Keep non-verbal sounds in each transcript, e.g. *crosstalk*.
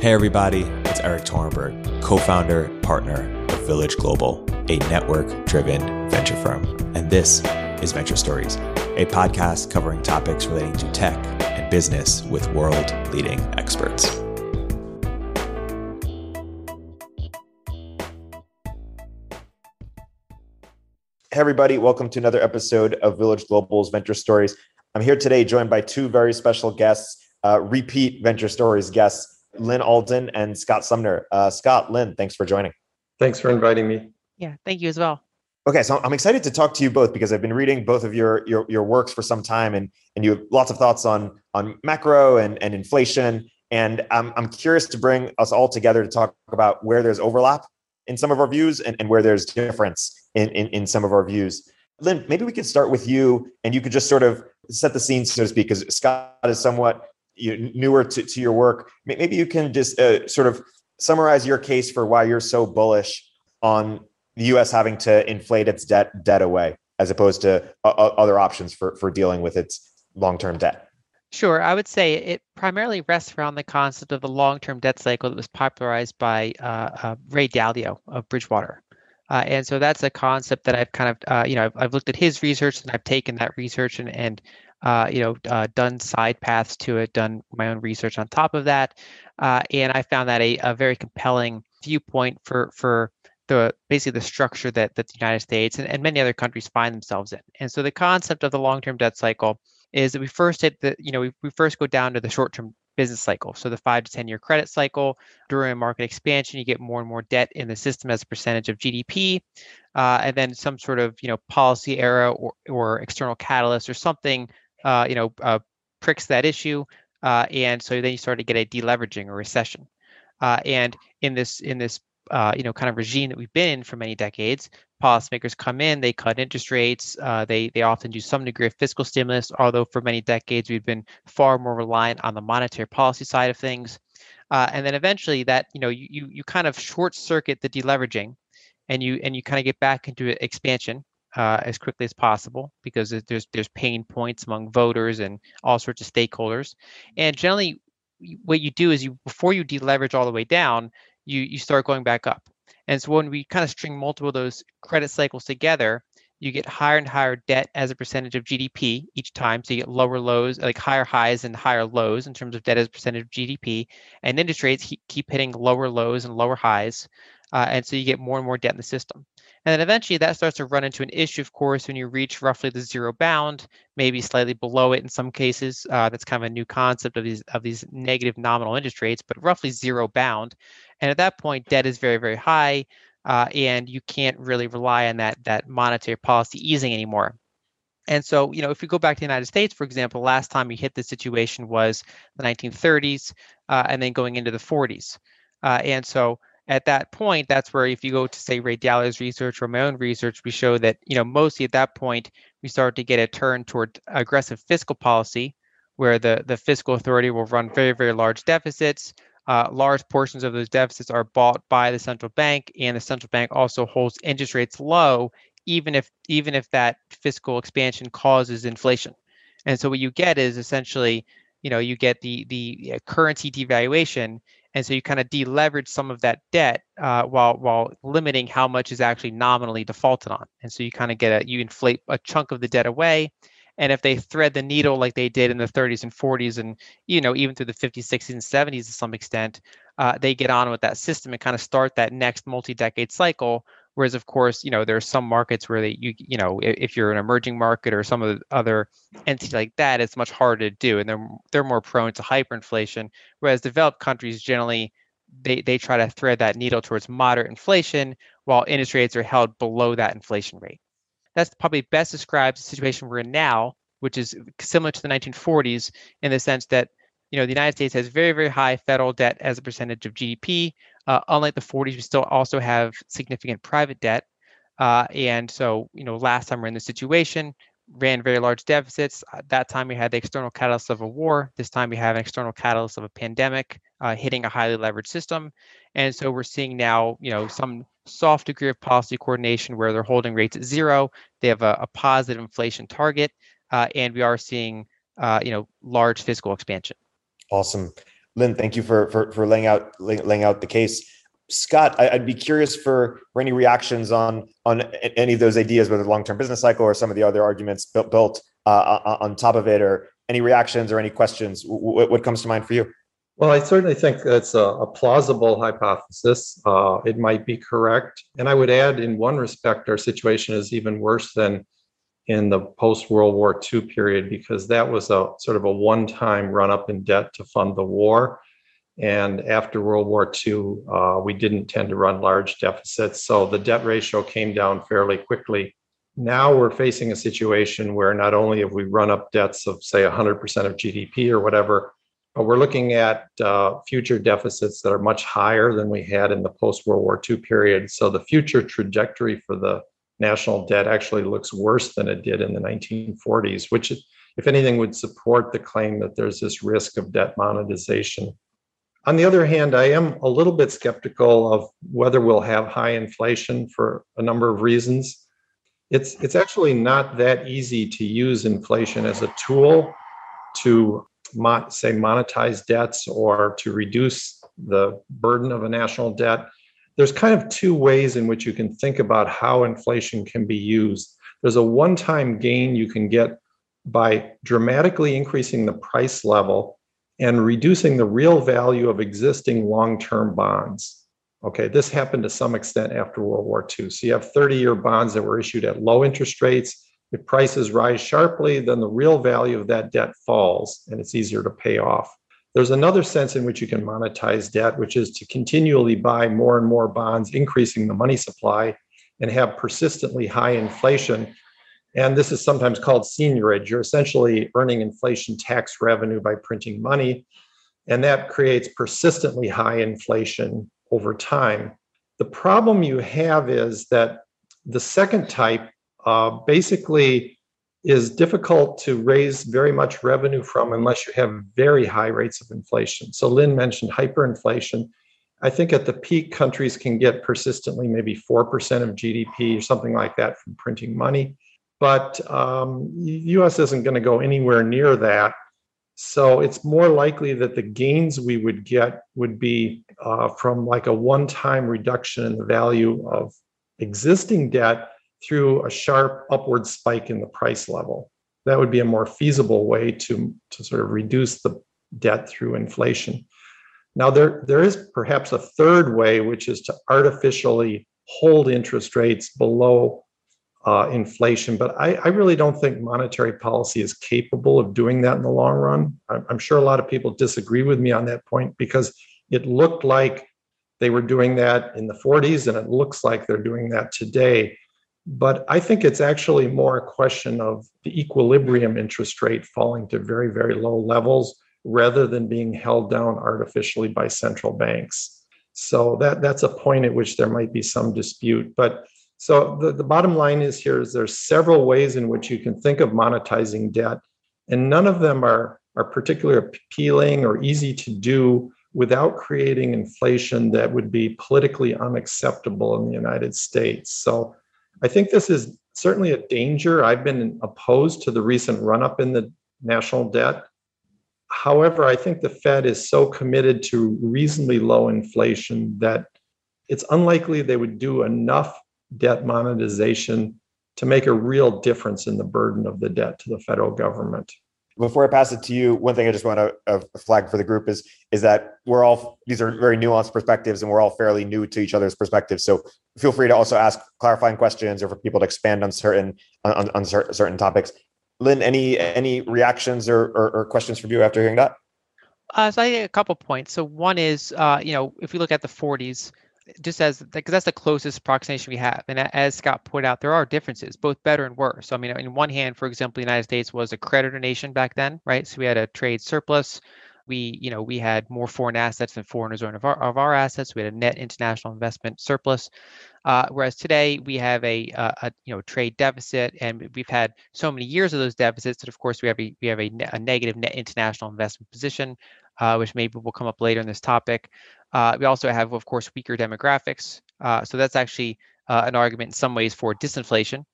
Hey, everybody, it's Erik Torenberg, co founder, partner of Village Global, a network driven venture firm. And this is Venture Stories, a podcast covering topics relating to tech and business with world leading experts. Hey, everybody, welcome to another episode of Village Global's Venture Stories. I'm here today joined by two very special guests, uh, repeat Venture Stories guests. Lyn Alden and Scott Sumner. Uh, Scott, Lyn, thanks for joining. Thanks for inviting me. Yeah, thank you as well. Okay, so I'm excited to talk to you both because I've been reading both of your your, your works for some time, and and you have lots of thoughts on on macro and, and inflation. And I'm I'm curious to bring us all together to talk about where there's overlap in some of our views and, and where there's difference in, in, in some of our views. Lyn, maybe we could start with you, and you could just sort of set the scene, so to speak, because Scott is somewhat you newer to, to your work, maybe you can just uh, sort of summarize your case for why you're so bullish on the U.S. having to inflate its debt debt away, as opposed to uh, other options for for dealing with its long term debt. Sure, I would say it primarily rests around the concept of the long term debt cycle that was popularized by uh, uh Ray Dalio of Bridgewater. Uh, and so that's a concept that I've kind of, uh, you know, I've, I've, looked at his research and I've taken that research and, and uh, you know, uh, done side paths to it, done my own research on top of that, uh, and I found that a, a very compelling viewpoint for for the basically the structure that that the United States and, and many other countries find themselves in. And so the concept of the long-term debt cycle is that we first hit the, you know, we, we first go down to the short-term business cycle. So the five to 10 year credit cycle, during a market expansion, you get more and more debt in the system as a percentage of GDP. Uh, and then some sort of, you know, policy era or, or external catalyst or something uh, you know, uh, pricks that issue, uh, and so then you start to get a deleveraging or recession. Uh, and in this in this uh, you know kind of regime that we've been in for many decades, policymakers come in, they cut interest rates, uh, they they often do some degree of fiscal stimulus. Although for many decades we've been far more reliant on the monetary policy side of things, and then eventually that you know you you, you kind of short circuit the deleveraging, and you and you kind of get back into expansion uh, as quickly as possible because there's there's pain points among voters and all sorts of stakeholders. And generally, what you do is you before you deleverage all the way down, you you start going back up. And so when we kind of string multiple of those credit cycles together, you get higher and higher debt as a percentage of GDP each time. So you get lower lows, like higher highs and higher lows in terms of debt as a percentage of GDP. And interest rates keep hitting lower lows and lower highs. Uh, and so you get more and more debt in the system. And then eventually that starts to run into an issue, of course, when you reach roughly the zero bound, maybe slightly below it in some cases. Uh, that's kind of a new concept of these of these negative nominal interest rates, but roughly zero bound. And at that point, debt is very, very high, uh, and you can't really rely on that that monetary policy easing anymore. And so, you know, if we go back to the United States, for example, last time we hit this situation was the 1930s, uh, and then going into the 40s. Uh, and so at that point, that's where if you go to say Ray Dalio's research or my own research, we show that you know mostly at that point we start to get a turn toward aggressive fiscal policy, where the the fiscal authority will run very very large deficits. Uh, large portions of those deficits are bought by the central bank, and the central bank also holds interest rates low, even if even if that fiscal expansion causes inflation. And so what you get is essentially, you know, you get the the currency devaluation and so you kind of deleverage some of that debt uh, while while limiting how much is actually nominally defaulted on. And so you kind of get a you inflate a chunk of the debt away, and if they thread the needle like they did in the 30s and 40s, and you know even through the 50s, 60s, and 70s to some extent, uh, they get on with that system and kind of start that next multi-decade cycle Whereas, of course, you know, there are some markets where they, you, you know, if you're an emerging market or some of the other entity like that, it's much harder to do, and they're they're more prone to hyperinflation. Whereas developed countries generally, they they try to thread that needle towards moderate inflation, while interest rates are held below that inflation rate. That's probably best describes the situation we're in now, which is similar to the 1940s in the sense that you know the United States has very very high federal debt as a percentage of GDP, uh, unlike the 40s, we still also have significant private debt. Uh, and so, you know, last time we're in this situation, ran very large deficits. At that time, we had the external catalyst of a war. This time, we have an external catalyst of a pandemic uh, hitting a highly leveraged system. And so, we're seeing now, you know, some soft degree of policy coordination where they're holding rates at zero. They have a, a positive inflation target, uh, and we are seeing, uh, you know, large fiscal expansion. Awesome. Lyn, thank you for for, for laying out laying out the case. Scott, I, would be curious for, for any reactions on on any of those ideas, whether the long term business cycle or some of the other arguments built built uh, on top of it, or any reactions or any questions. W- what comes to mind for you? Well, I certainly think that's a, a plausible hypothesis. Uh, it might be correct, and I would add, in one respect, our situation is even worse than in the post World War II period because that was a sort of a one time run up in debt to fund the war and after World War II, uh, we didn't tend to run large deficits. So the debt ratio came down fairly quickly. Now we're facing a situation where not only have we run up debts of, say, 100% of GDP or whatever, but we're looking at uh, future deficits that are much higher than we had in the post World War II period. So the future trajectory for the national debt actually looks worse than it did in the 1940s, which, if anything, would support the claim that there's this risk of debt monetization. On the other hand, I am a little bit skeptical of whether we'll have high inflation for a number of reasons. It's, it's actually not that easy to use inflation as a tool to say monetize debts or to reduce the burden of a national debt. There's kind of two ways in which you can think about how inflation can be used. There's a one time gain you can get by dramatically increasing the price level and reducing the real value of existing long term bonds. Okay, this happened to some extent after World War II. So you have 30 year bonds that were issued at low interest rates. If prices rise sharply, then the real value of that debt falls and it's easier to pay off. There's another sense in which you can monetize debt, which is to continually buy more and more bonds, increasing the money supply and have persistently high inflation and this is sometimes called seigniorage. You're essentially earning inflation tax revenue by printing money. And that creates persistently high inflation over time. The problem you have is that the second type uh, basically is difficult to raise very much revenue from unless you have very high rates of inflation. So Lyn mentioned hyperinflation. I think at the peak, countries can get persistently maybe 4% of GDP or something like that from printing money but um, U.S. isn't going to go anywhere near that. So it's more likely that the gains we would get would be uh, from like a one-time reduction in the value of existing debt through a sharp upward spike in the price level. That would be a more feasible way to, to sort of reduce the debt through inflation. Now, there, there is perhaps a third way, which is to artificially hold interest rates below uh, inflation. But I, I, really don't think monetary policy is capable of doing that in the long run. I'm, I'm sure a lot of people disagree with me on that point because it looked like they were doing that in the 40s and it looks like they're doing that today. But I think it's actually more a question of the equilibrium interest rate falling to very, very low levels rather than being held down artificially by central banks. So that, that's a point at which there might be some dispute. But so the, the bottom line is here is there's several ways in which you can think of monetizing debt, and none of them are, are particularly appealing or easy to do without creating inflation that would be politically unacceptable in the United States. So I think this is certainly a danger. I've been opposed to the recent run up in the national debt. However, I think the Fed is so committed to reasonably low inflation that it's unlikely they would do enough debt monetization to make a real difference in the burden of the debt to the federal government. Before I pass it to you, one thing I just want to uh, flag for the group is is that we're all these are very nuanced perspectives, and we're all fairly new to each other's perspectives. So feel free to also ask clarifying questions or for people to expand on certain on, on certain topics. Lyn, any any reactions or, or, or questions from you after hearing that? Uh, so I a couple points. So one is, uh, you know, if we look at the 40s, just as because that's the closest approximation we have. And as Scott pointed out, there are differences, both better and worse. So I mean, in one hand, for example, the United States was a creditor nation back then, right? So we had a trade surplus. We, you know, we had more foreign assets than foreigners owned of our, of our assets. We had a net international investment surplus. Uh, whereas today we have a, a, a, you know trade deficit, and we've had so many years of those deficits that, of course, we have a we have a, a negative net international investment position, uh, which maybe will come up later in this topic. Uh, we also have, of course, weaker demographics. Uh, so that's actually uh, an argument in some ways for disinflation.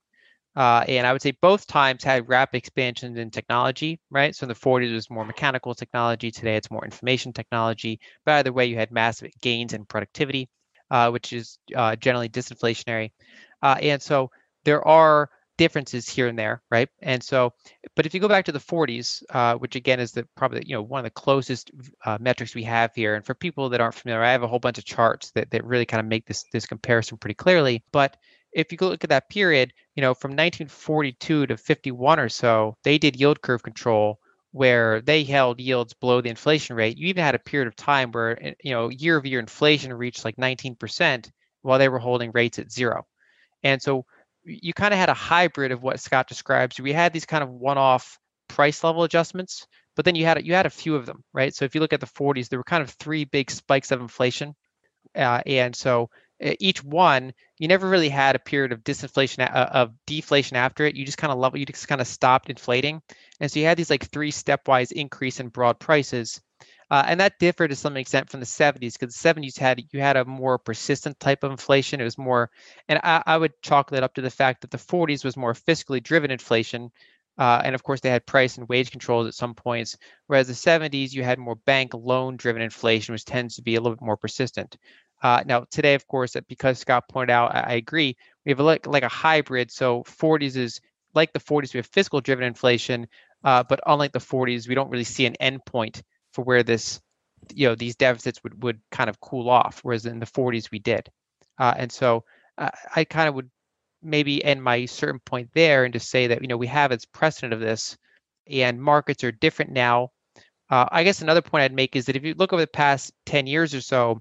Uh, and I would say both times had rapid expansions in technology, right? So in the 40s, it was more mechanical technology. Today, it's more information technology. But either way, you had massive gains in productivity, uh, which is generally disinflationary. And so there are differences here and there, right? And so, but if you go back to the 40s, uh, which again is the probably you know one of the closest uh, metrics we have here, and for people that aren't familiar, I have a whole bunch of charts that that really kind of make this this comparison pretty clearly. But if you look at that period, you know, from 1942 to 51 or so, they did yield curve control where they held yields below the inflation rate. You even had a period of time where eh, you know year over year inflation reached like 19% while they were holding rates at zero. And so you kind of had a hybrid of what Scott describes. We had these kind of one-off price level adjustments, but then you had you had a few of them, right? So if you look at the 40s, there were kind of three big spikes of inflation, uh, and so each one you never really had a period of disinflation uh, of deflation after it. You just kind of level, you just kind of stopped inflating, and so you had these like three stepwise increase in broad prices. Uh, and that differed to some extent from the 70s because the 70s had you had a more persistent type of inflation. It was more, and I, I would chalk that up to the fact that the 40s was more fiscally driven inflation, uh, and of course they had price and wage controls at some points. Whereas the 70s you had more bank loan driven inflation, which tends to be a little bit more persistent. Uh, now today, of course, because Scott pointed out, I, I agree. We have a, like like a hybrid. So 40s is like the 40s. We have fiscal driven inflation, uh, but unlike the 40s, we don't really see an endpoint for where this, you know, these deficits would would kind of cool off, whereas in the 40s we did. Uh, and so uh, I kind of would maybe end my certain point there and just say that you know we have its precedent of this, and markets are different now. Uh, I guess another point I'd make is that if you look over the past 10 years or so,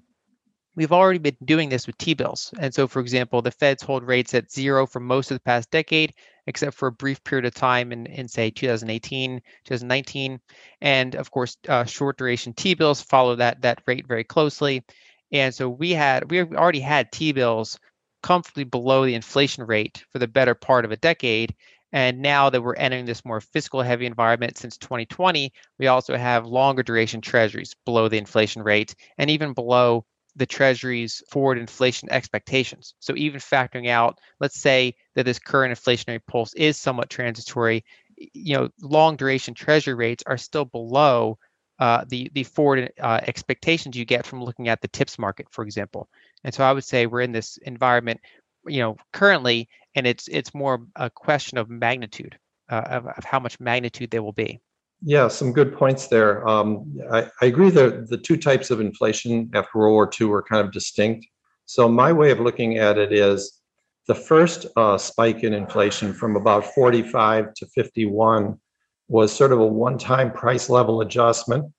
we've already been doing this with T-bills. And so, for example, the Feds hold rates at zero for most of the past decade, except for a brief period of time in, in say 2018, 2019, and of course, uh, short duration T-bills follow that that rate very closely. And so we had we already had T-bills comfortably below the inflation rate for the better part of a decade. And now that we're entering this more fiscal heavy environment since 2020, we also have longer duration treasuries below the inflation rate and even below the Treasury's forward inflation expectations. So even factoring out, let's say that this current inflationary pulse is somewhat transitory, you know, long duration Treasury rates are still below uh, the the forward uh, expectations you get from looking at the TIPS market, for example. And so I would say we're in this environment, you know, currently, and it's it's more a question of magnitude uh, of, of how much magnitude they will be. Yeah, some good points there. Um, I, I, agree that the two types of inflation after World War II were kind of distinct. So, my way of looking at it is the first uh, spike in inflation from about 45 to 51 was sort of a one time price level adjustment.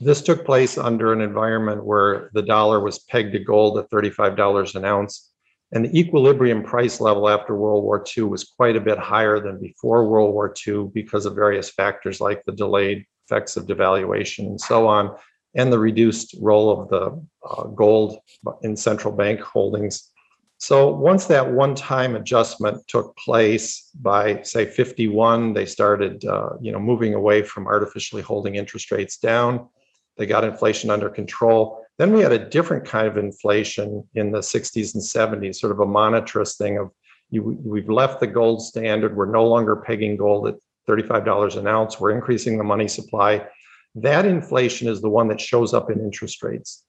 This took place under an environment where the dollar was pegged to gold at $35 an ounce. And the equilibrium price level after World War II was quite a bit higher than before World War II because of various factors like the delayed effects of devaluation and so on, and the reduced role of the uh, gold in central bank holdings. So once that one-time adjustment took place by say 51, they started uh, you know moving away from artificially holding interest rates down. They got inflation under control then we had a different kind of inflation in the 60s and 70s, sort of a monetarist thing of you, we've left the gold standard. We're no longer pegging gold at $35 an ounce. We're increasing the money supply. That inflation is the one that shows up in interest rates.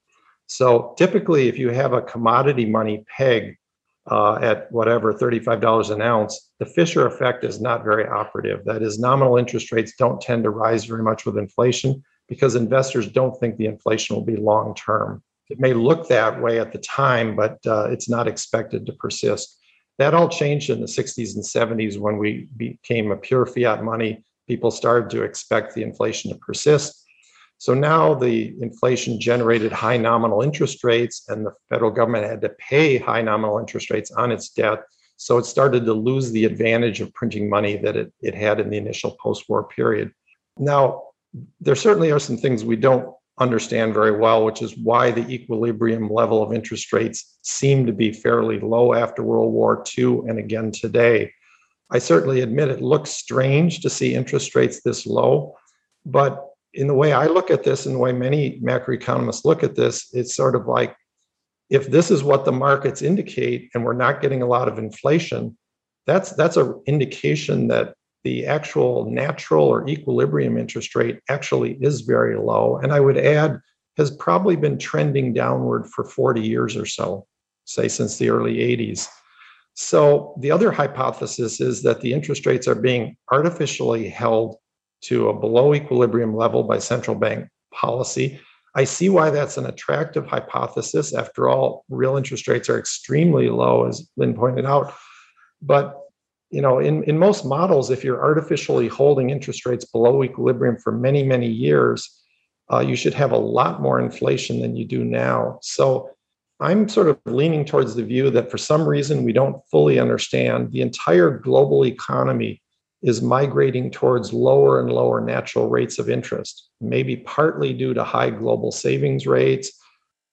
So typically, if you have a commodity money peg uh, at whatever $35 an ounce, the Fisher effect is not very operative. That is, nominal interest rates don't tend to rise very much with inflation because investors don't think the inflation will be long term. It may look that way at the time, but uh, it's not expected to persist. That all changed in the 60s and 70s when we became a pure fiat money. People started to expect the inflation to persist. So now the inflation generated high nominal interest rates, and the federal government had to pay high nominal interest rates on its debt. So it started to lose the advantage of printing money that it, it had in the initial post war period. Now, there certainly are some things we don't understand very well, which is why the equilibrium level of interest rates seem to be fairly low after World War II and again today. I certainly admit it looks strange to see interest rates this low, but in the way I look at this and the way many macroeconomists look at this, it's sort of like if this is what the markets indicate and we're not getting a lot of inflation, that's that's an indication that the actual natural or equilibrium interest rate actually is very low. And I would add, has probably been trending downward for 40 years or so, say since the early 80s. So the other hypothesis is that the interest rates are being artificially held to a below equilibrium level by central bank policy. I see why that's an attractive hypothesis. After all, real interest rates are extremely low, as Lyn pointed out. But you know, in, in most models, if you're artificially holding interest rates below equilibrium for many, many years, uh, you should have a lot more inflation than you do now. So I'm sort of leaning towards the view that for some reason we don't fully understand the entire global economy is migrating towards lower and lower natural rates of interest, maybe partly due to high global savings rates,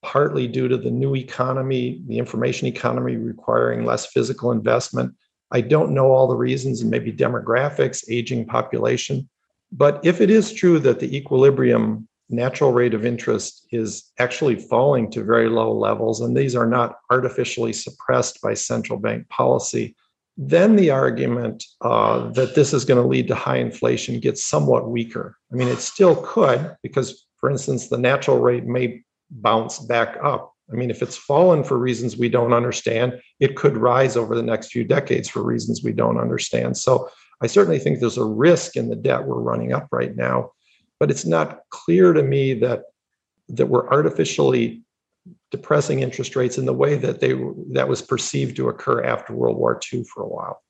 partly due to the new economy, the information economy requiring less physical investment. I don't know all the reasons and maybe demographics, aging population. But if it is true that the equilibrium natural rate of interest is actually falling to very low levels, and these are not artificially suppressed by central bank policy, then the argument uh, that this is going to lead to high inflation gets somewhat weaker. I mean, it still could, because, for instance, the natural rate may bounce back up. I mean, if it's fallen for reasons we don't understand, it could rise over the next few decades for reasons we don't understand. So I certainly think there's a risk in the debt we're running up right now, but it's not clear to me that that we're artificially depressing interest rates in the way that they that was perceived to occur after World War II for a while.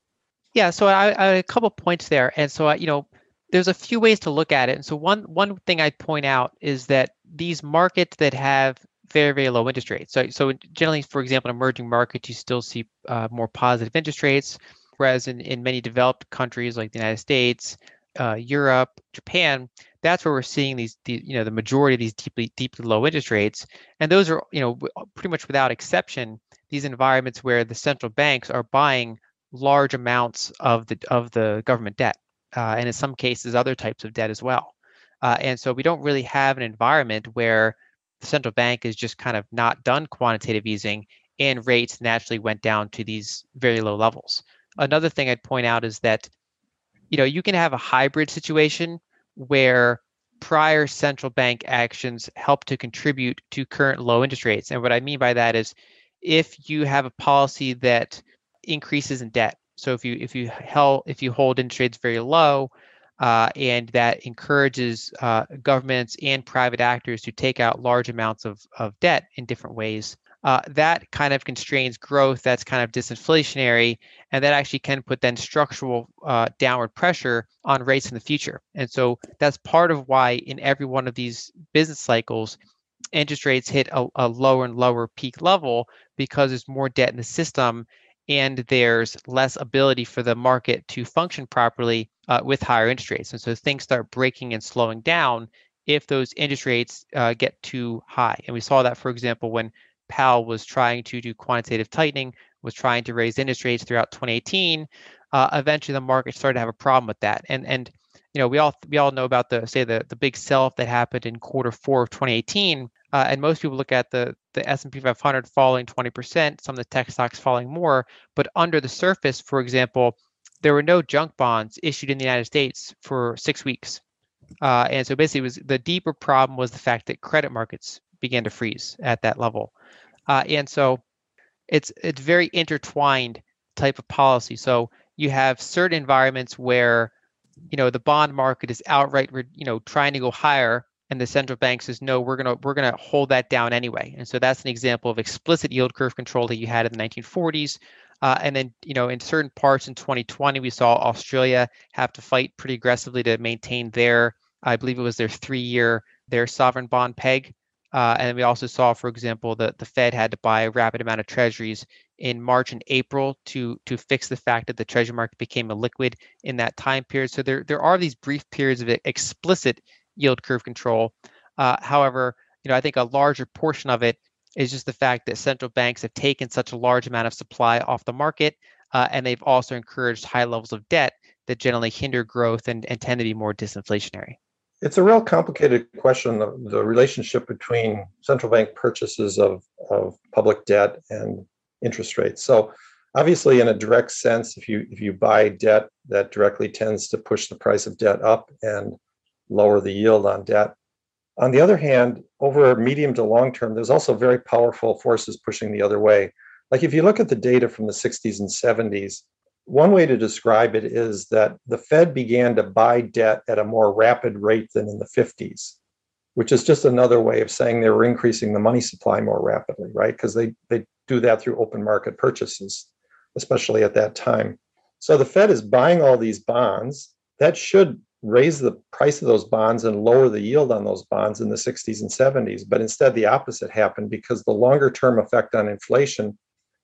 Yeah, so I, I a couple points there, and so I, you know, there's a few ways to look at it. And so one one thing I'd point out is that these markets that have very very low interest rates. So so generally, for example, in emerging markets, you still see uh, more positive interest rates, whereas in in many developed countries like the United States, uh, Europe, Japan, that's where we're seeing these, the, you know, the majority of these deeply, deeply low interest rates. And those are, you know, pretty much without exception, these environments where the central banks are buying large amounts of the of the government debt, uh, and in some cases other types of debt as well. Uh, and so we don't really have an environment where the central bank is just kind of not done quantitative easing and rates naturally went down to these very low levels. Another thing I'd point out is that you know you can have a hybrid situation where prior central bank actions help to contribute to current low interest rates. And what I mean by that is if you have a policy that increases in debt. So if you if you held if you hold interest rates very low, uh, and that encourages uh, governments and private actors to take out large amounts of, of debt in different ways, uh, that kind of constrains growth. That's kind of disinflationary, and that actually can put then structural uh, downward pressure on rates in the future. And so that's part of why in every one of these business cycles, interest rates hit a, a lower and lower peak level because there's more debt in the system and there's less ability for the market to function properly uh, with higher interest rates. And so things start breaking and slowing down if those interest rates uh, get too high. And we saw that, for example, when Powell was trying to do quantitative tightening, was trying to raise interest rates throughout 2018. Uh, eventually, the market started to have a problem with that. And and you know we all we all know about the say the the big sell-off that happened in quarter four of 2018. Uh, and most people look at the the S&P 500 falling 20%, some of the tech stocks falling more. But under the surface, for example, there were no junk bonds issued in the United States for six weeks. Uh, and so basically, was the deeper problem was the fact that credit markets began to freeze at that level. Uh, and so it's it's very intertwined type of policy. So you have certain environments where you know the bond market is outright you know trying to go higher and the central bank says no we're going to we're going to hold that down anyway. And so that's an example of explicit yield curve control that you had in the 1940s uh, and then you know in certain parts in 2020 we saw australia have to fight pretty aggressively to maintain their i believe it was their three year their sovereign bond peg. Uh, and we also saw, for example, that the Fed had to buy a rapid amount of treasuries in March and April to to fix the fact that the treasury market became illiquid in that time period. So there there are these brief periods of explicit yield curve control. Uh, however, you know I think a larger portion of it is just the fact that central banks have taken such a large amount of supply off the market, uh, and they've also encouraged high levels of debt that generally hinder growth and, and tend to be more disinflationary. It's a real complicated question, the, the relationship between central bank purchases of, of public debt and interest rates. So Obviously, in a direct sense, if you if you buy debt, that directly tends to push the price of debt up and lower the yield on debt. On the other hand, over medium to long term, there's also very powerful forces pushing the other way. Like if you look at the data from the 60s and 70s, one way to describe it is that the Fed began to buy debt at a more rapid rate than in the 50s, which is just another way of saying they were increasing the money supply more rapidly, right? Because they, they do that through open market purchases, especially at that time. So the Fed is buying all these bonds. That should raise the price of those bonds and lower the yield on those bonds in the 60s and 70s. But instead, the opposite happened because the longer term effect on inflation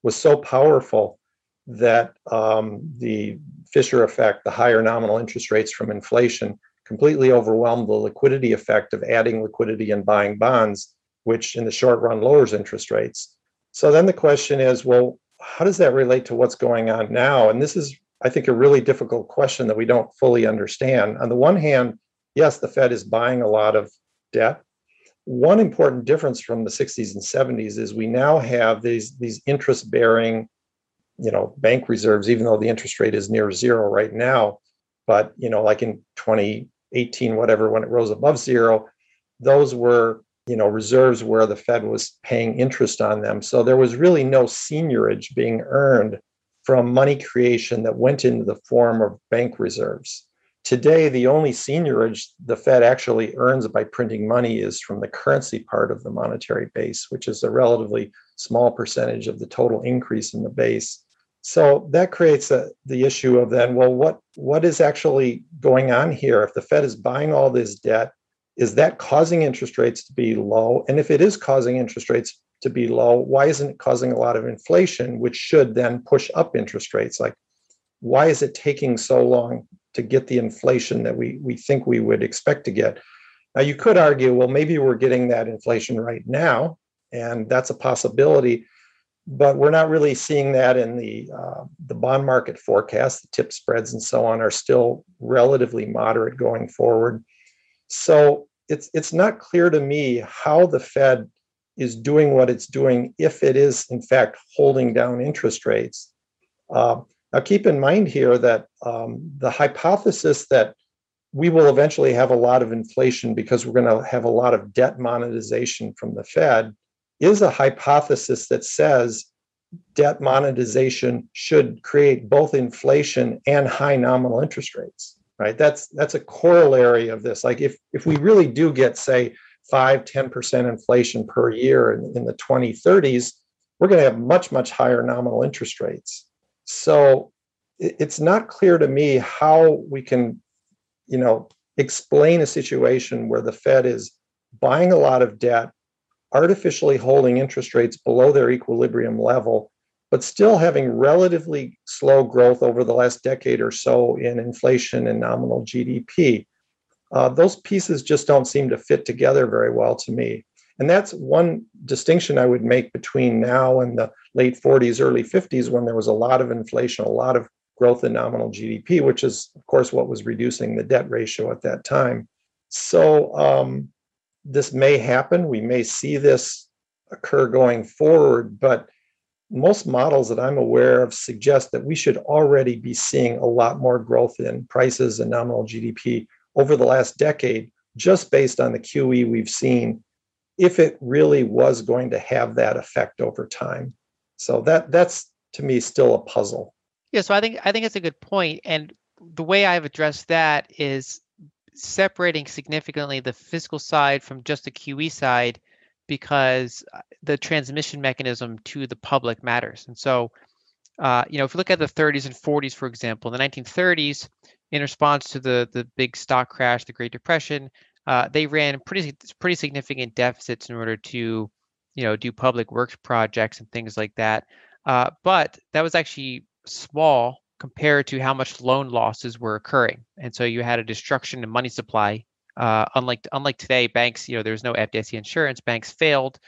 was so powerful that um, the Fisher effect, the higher nominal interest rates from inflation, completely overwhelmed the liquidity effect of adding liquidity and buying bonds, which in the short run lowers interest rates. So then the question is well, how does that relate to what's going on now? And this is I think, a really difficult question that we don't fully understand. On the one hand, yes, the Fed is buying a lot of debt. One important difference from the 60s and 70s is we now have these, these interest bearing, you know, bank reserves, even though the interest rate is near zero right now. But, you know, like in 2018, whatever, when it rose above zero, those were, you know, reserves where the Fed was paying interest on them. So there was really no seigniorage being earned from money creation that went into the form of bank reserves. Today, the only seigniorage the Fed actually earns by printing money is from the currency part of the monetary base, which is a relatively small percentage of the total increase in the base. So that creates a, the issue of then, well, what, what is actually going on here? If the Fed is buying all this debt, is that causing interest rates to be low? And if it is causing interest rates to be low, why isn't it causing a lot of inflation, which should then push up interest rates? Like, why is it taking so long to get the inflation that we, we think we would expect to get? Now, you could argue, well, maybe we're getting that inflation right now, and that's a possibility, but we're not really seeing that in the uh, the bond market forecast. The TIPS spreads and so on are still relatively moderate going forward. So it's it's not clear to me how the Fed is doing what it's doing if it is, in fact, holding down interest rates. Uh, now, keep in mind here that um, the hypothesis that we will eventually have a lot of inflation because we're going to have a lot of debt monetization from the Fed is a hypothesis that says debt monetization should create both inflation and high nominal interest rates right that's that's a corollary of this like if if we really do get say 5 10% inflation per year in, in the 2030s we're going to have much much higher nominal interest rates. So it's not clear to me how we can you know explain a situation where the fed is buying a lot of debt artificially holding interest rates below their equilibrium level but still having relatively slow growth over the last decade or so in inflation and nominal GDP uh, those pieces just don't seem to fit together very well to me. And that's one distinction I would make between now and the late 40s, early 50s, when there was a lot of inflation, a lot of growth in nominal GDP, which is, of course, what was reducing the debt ratio at that time. So um, this may happen. We may see this occur going forward, but most models that I'm aware of suggest that we should already be seeing a lot more growth in prices and nominal GDP over the last decade, just based on the QE we've seen, if it really was going to have that effect over time. So that that's to me still a puzzle. Yeah, so I think I think it's a good point, and the way I've addressed that is separating significantly the fiscal side from just the QE side, because uh, the transmission mechanism to the public matters. And so, uh, you know, if you look at the 30s and 40s, for example, in the 1930s, in response to the the big stock crash, the Great Depression, uh, they ran pretty pretty significant deficits in order to, you know, do public works projects and things like that. Uh, but that was actually small compared to how much loan losses were occurring, and so you had a destruction in money supply. Uh, unlike unlike today, banks, you know, there's no FDIC insurance. Banks failed,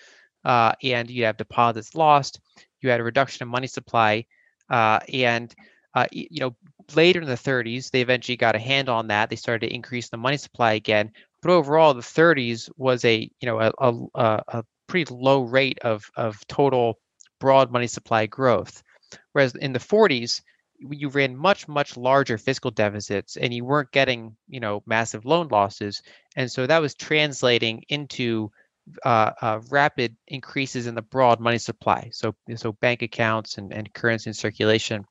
uh, and you have deposits lost. You had a reduction in money supply, uh, and uh, you know, later in the 30s, they eventually got a handle on that. They started to increase the money supply again. But overall, the 30s was a you know a, a, a pretty low rate of of total broad money supply growth. Whereas in the 40s, you ran much much larger fiscal deficits and you weren't getting you know massive loan losses and so that was translating into uh, uh, rapid increases in the broad money supply so so bank accounts and, and currency in circulation.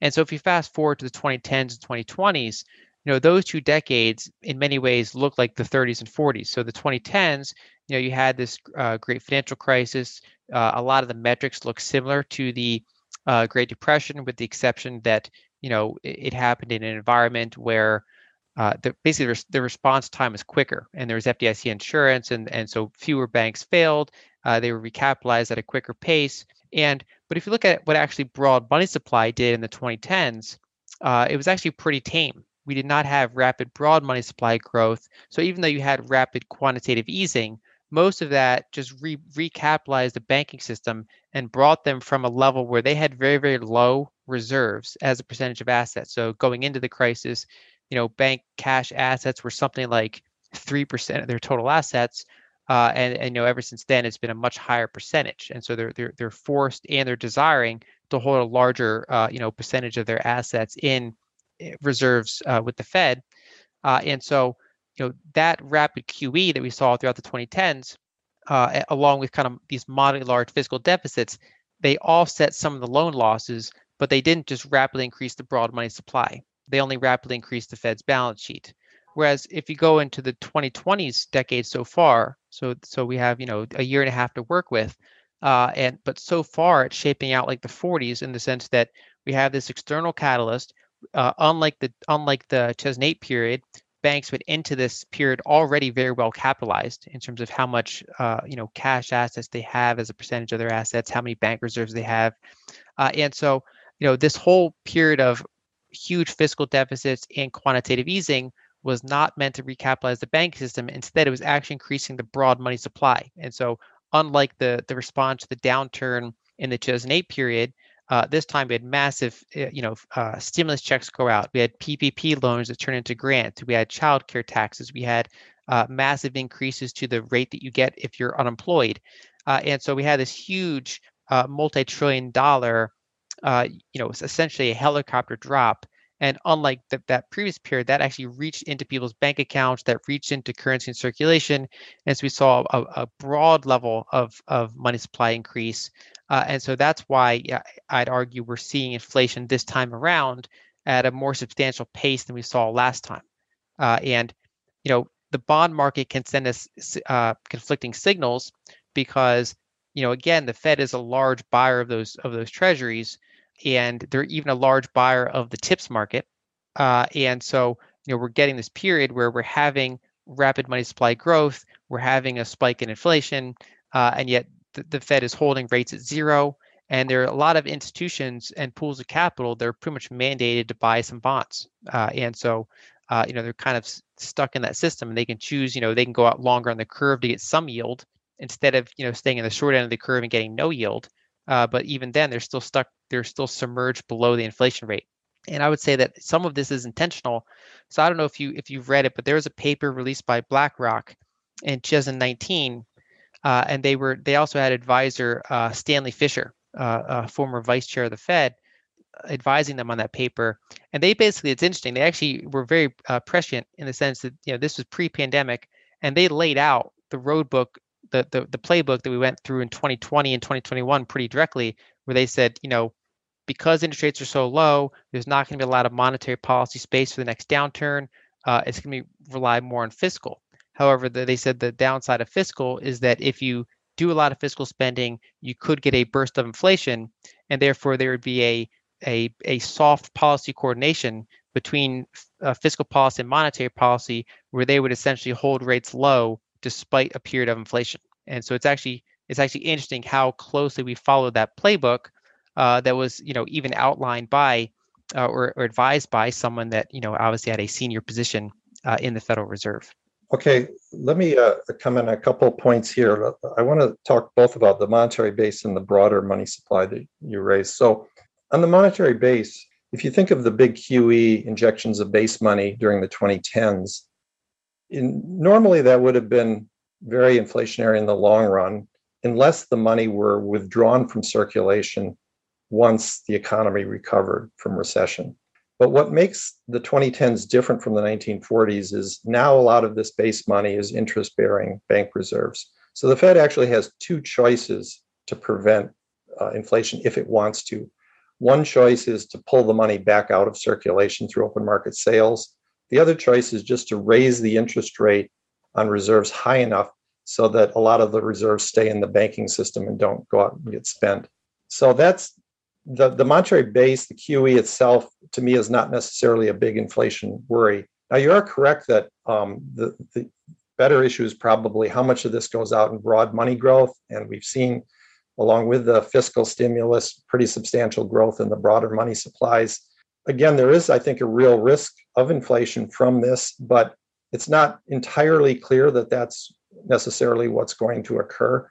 And so if you fast forward to the 2010s and 2020s you know those two decades in many ways look like the 30s and 40s so the 2010s you know you had this uh, great financial crisis. Uh, a lot of the metrics look similar to the uh, Great Depression, with the exception that you know it, it happened in an environment where uh, the, basically response time was quicker, and there was FDIC insurance, and and so fewer banks failed. Uh, they were recapitalized at a quicker pace. And but if you look at what actually broad money supply did in the 2010s, uh, it was actually pretty tame. We did not have rapid broad money supply growth. So even though you had rapid quantitative easing, most of that just re- recapitalized the banking system and brought them from a level where they had very very low reserves as a percentage of assets so going into the crisis you know bank cash assets were something like 3% of their total assets uh, and, and you know ever since then it's been a much higher percentage and so they're they're, they're forced and they're desiring to hold a larger uh, you know percentage of their assets in eh, reserves uh, with the fed uh, and so you know that rapid QE that we saw throughout the 2010s, uh, along with kind of these moderately large fiscal deficits, they offset some of the loan losses, but they didn't just rapidly increase the broad money supply. They only rapidly increased the Fed's balance sheet. Whereas if you go into the 2020s decade so far, so so we have you know a year and a half to work with, uh, and but so far it's shaping out like the 40s in the sense that we have this external catalyst. Uh, unlike the unlike the 2008 period, banks went into this period already very well capitalized in terms of how much uh, you know cash assets they have as a percentage of their assets, how many bank reserves they have, uh, and so you know this whole period of huge fiscal deficits and quantitative easing was not meant to recapitalize the bank system. Instead, it was actually increasing the broad money supply. And so, unlike the the response to the downturn in the 2008 period, uh, this time we had massive, uh, you know, uh, stimulus checks go out. We had PPP loans that turn into grants. We had childcare taxes. We had uh, massive increases to the rate that you get if you're unemployed, uh, and so we had this huge uh, multi-trillion dollar, you know, it's essentially a helicopter drop and unlike the, that previous period, that actually reached into people's bank accounts, that reached into currency and circulation. And so we saw a, a broad level of, of money supply increase. Uh, and so that's why I'd argue we're seeing inflation this time around at a more substantial pace than we saw last time. Uh, and, you know, the bond market can send us uh, conflicting signals because, you know, again, the Fed is a large buyer of those of those treasuries and they're even a large buyer of the TIPS market. Uh, and so, you know, we're getting this period where we're having rapid money supply growth, we're having a spike in inflation, uh, and yet the, the, Fed is holding rates at zero. And there are a lot of institutions and pools of capital that are pretty much mandated to buy some bonds. Uh, and so, uh, you know, they're kind of stuck in that system, and they can choose. You know, they can go out longer on the curve to get some yield instead of you know staying in the short end of the curve and getting no yield. Uh, but even then, they're still stuck. They're still submerged below the inflation rate. And I would say that some of this is intentional. So I don't know if you if you've read it, but there was a paper released by BlackRock in 2019, uh, and they were they also had advisor uh, Stanley Fischer, uh, former vice chair of the Fed, advising them on that paper. And they basically, it's interesting. They actually were very uh, prescient in the sense that you know this was pre-pandemic, and they laid out the road book the, the the playbook that we went through in 2020 and 2021 pretty directly, where they said, you know, because interest rates are so low, there's not going to be a lot of monetary policy space for the next downturn. Uh, it's going to be rely more on fiscal. However, the, they said the downside of fiscal is that if you do a lot of fiscal spending, you could get a burst of inflation, and therefore there would be a a, a soft policy coordination between uh, fiscal policy and monetary policy, where they would essentially hold rates low despite a period of inflation. And so it's actually it's actually interesting how closely we followed that playbook uh, that was you know even outlined by uh, or, or, advised by someone that you know obviously had a senior position uh, in the Federal Reserve. Okay, let me uh, come in a couple points here. I want to talk both about the monetary base and the broader money supply that you raised. So, on the monetary base, if you think of the big QE injections of base money during the 2010s, in, normally that would have been very inflationary in the long run unless the money were withdrawn from circulation once the economy recovered from recession. But what makes the 2010s different from the 1940s is now a lot of this base money is interest bearing bank reserves. So the Fed actually has two choices to prevent uh, inflation if it wants to. One choice is to pull the money back out of circulation through open market sales. The other choice is just to raise the interest rate on reserves high enough so that a lot of the reserves stay in the banking system and don't go out and get spent. So that's the, the monetary base, the QE itself, to me, is not necessarily a big inflation worry. Now, you are correct that um, the, the better issue is probably how much of this goes out in broad money growth. And we've seen, along with the fiscal stimulus, pretty substantial growth in the broader money supplies. Again, there is, I think, a real risk of inflation from this, but it's not entirely clear that that's necessarily what's going to occur.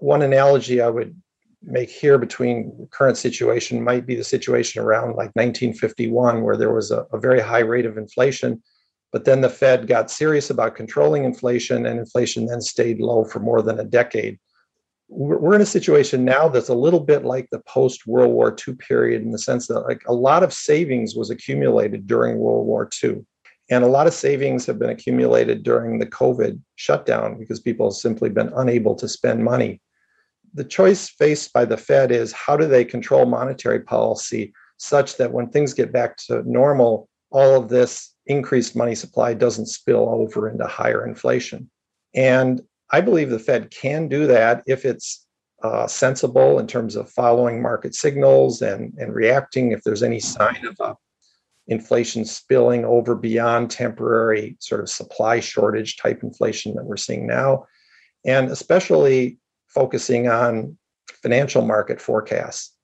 One analogy I would make here between current situation might be the situation around like 1951, where there was a, a very high rate of inflation, but then the Fed got serious about controlling inflation, and inflation then stayed low for more than a decade. We're in a situation now that's a little bit like the post World War II period in the sense that like a lot of savings was accumulated during World War II and a lot of savings have been accumulated during the COVID shutdown because people have simply been unable to spend money. The choice faced by the Fed is how do they control monetary policy such that when things get back to normal, all of this increased money supply doesn't spill over into higher inflation. And I believe the Fed can do that if it's uh, sensible in terms of following market signals and, and reacting if there's any sign of a inflation spilling over beyond temporary sort of supply shortage type inflation that we're seeing now, and especially focusing on financial market forecasts.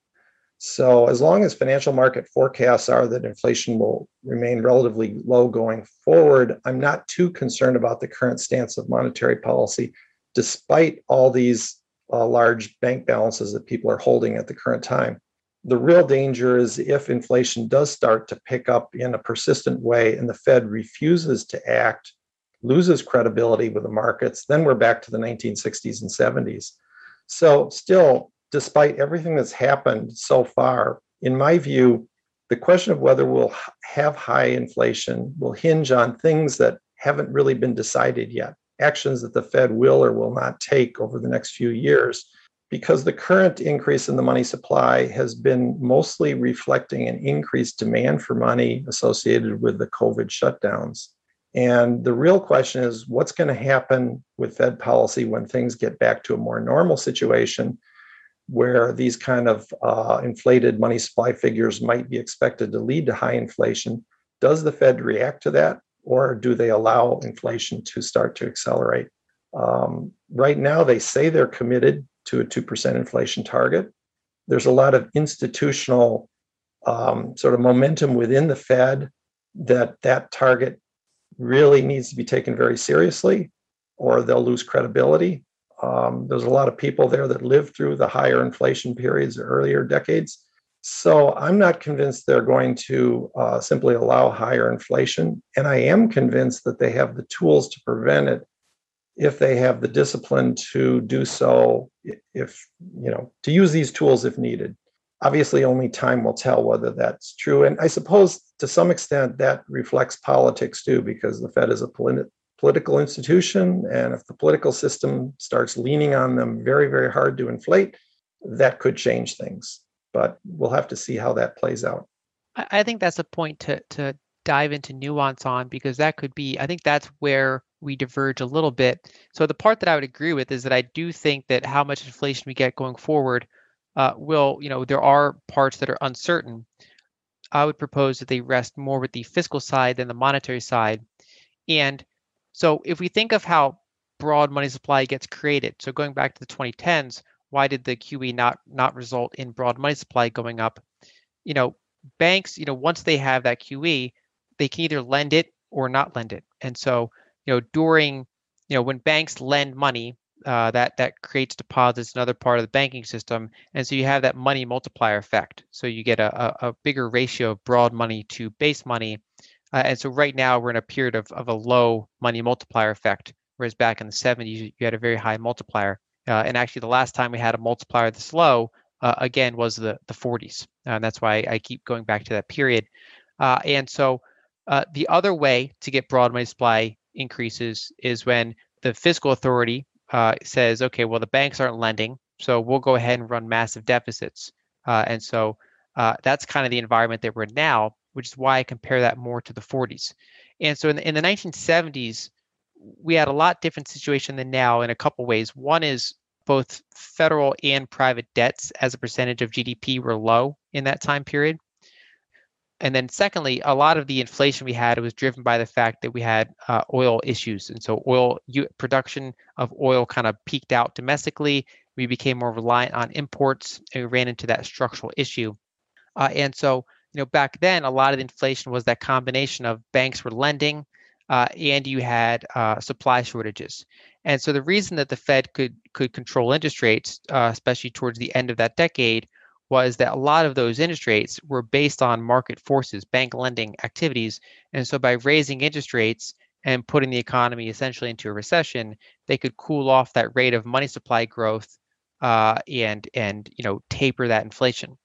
So, as long as financial market forecasts are that inflation will remain relatively low going forward, I'm not too concerned about the current stance of monetary policy, despite all these uh, large bank balances that people are holding at the current time the real danger is if inflation does start to pick up in a persistent way and the Fed refuses to act, loses credibility with the markets, then we're back to the 1960s and 70s. So, still, despite everything that's happened so far, in my view, the question of whether we'll have high inflation will hinge on things that haven't really been decided yet, actions that the Fed will or will not take over the next few years because the current increase in the money supply has been mostly reflecting an increased demand for money associated with the COVID shutdowns. And the real question is what's going to happen with Fed policy when things get back to a more normal situation where these kind of uh, inflated money supply figures might be expected to lead to high inflation? Does the Fed react to that or do they allow inflation to start to accelerate? Um, right now, they say they're committed to a 2% inflation target. There's a lot of institutional um, sort of momentum within the Fed that that target really needs to be taken very seriously or they'll lose credibility. Um, there's a lot of people there that lived through the higher inflation periods earlier decades. So I'm not convinced they're going to uh, simply allow higher inflation. And I am convinced that they have the tools to prevent it if they have the discipline to do so if you know to use these tools if needed obviously only time will tell whether that's true and i suppose to some extent that reflects politics too because the fed is a polit- political institution and if the political system starts leaning on them very very hard to inflate that could change things but we'll have to see how that plays out i think that's a point to to dive into nuance on because that could be i think that's where we diverge a little bit. So the part that I would agree with is that I do think that how much inflation we get going forward uh, will, you know, there are parts that are uncertain. I would propose that they rest more with the fiscal side than the monetary side. And so if we think of how broad money supply gets created, so going back to the 2010s, why did the QE not not result in broad money supply going up? You know, banks, you know, once they have that QE, they can either lend it or not lend it. And so you know, during, you know, when banks lend money, uh, that that creates deposits in other part of the banking system, and so you have that money multiplier effect. So you get a, a, a bigger ratio of broad money to base money, uh, and so right now we're in a period of, of a low money multiplier effect, whereas back in the 70s you had a very high multiplier. Uh, and actually, the last time we had a multiplier this low uh, again was the the 40s, and that's why I keep going back to that period. Uh, and so uh, the other way to get broad money supply increases is when the fiscal authority uh, says, okay, well the banks aren't lending, so we'll go ahead and run massive deficits. Uh, and so uh, that's kind of the environment that we're in now, which is why I compare that more to the 40s. And so in the, in the 1970s, we had a lot different situation than now in a couple ways. One is both federal and private debts as a percentage of GDP were low in that time period. And then, secondly, a lot of the inflation we had was driven by the fact that we had uh, oil issues, and so oil production of oil kind of peaked out domestically. We became more reliant on imports, and we ran into that structural issue. Uh, and so, you know, back then, a lot of the inflation was that combination of banks were lending, uh, and you had uh, supply shortages. And so, the reason that the Fed could could control interest rates, uh, especially towards the end of that decade, was that a lot of those interest rates were based on market forces, bank lending activities. And so by raising interest rates and putting the economy essentially into a recession, they could cool off that rate of money supply growth uh, and and you know taper that inflation.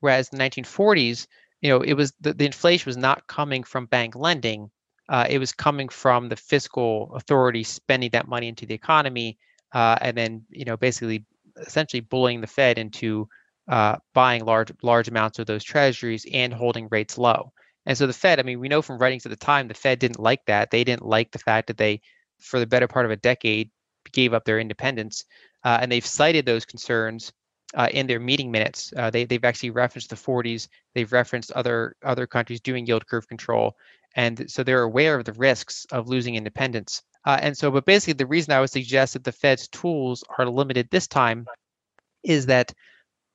Whereas the 1940s, you know, it was the, the inflation was not coming from bank lending. Uh, it was coming from the fiscal authority spending that money into the economy, uh, and then you know basically essentially bullying the Fed into uh, buying large large amounts of those treasuries and holding rates low. And so the Fed, I mean, we know from writings at the time, the Fed didn't like that. They didn't like the fact that they, for the better part of a decade, gave up their independence. Uh, and they've cited those concerns uh, in their meeting minutes. Uh, they, they've actually referenced the 40s. They've referenced other other countries doing yield curve control, and so they're aware of the risks of losing independence. Uh, and so, but basically, the reason I would suggest that the Fed's tools are limited this time is that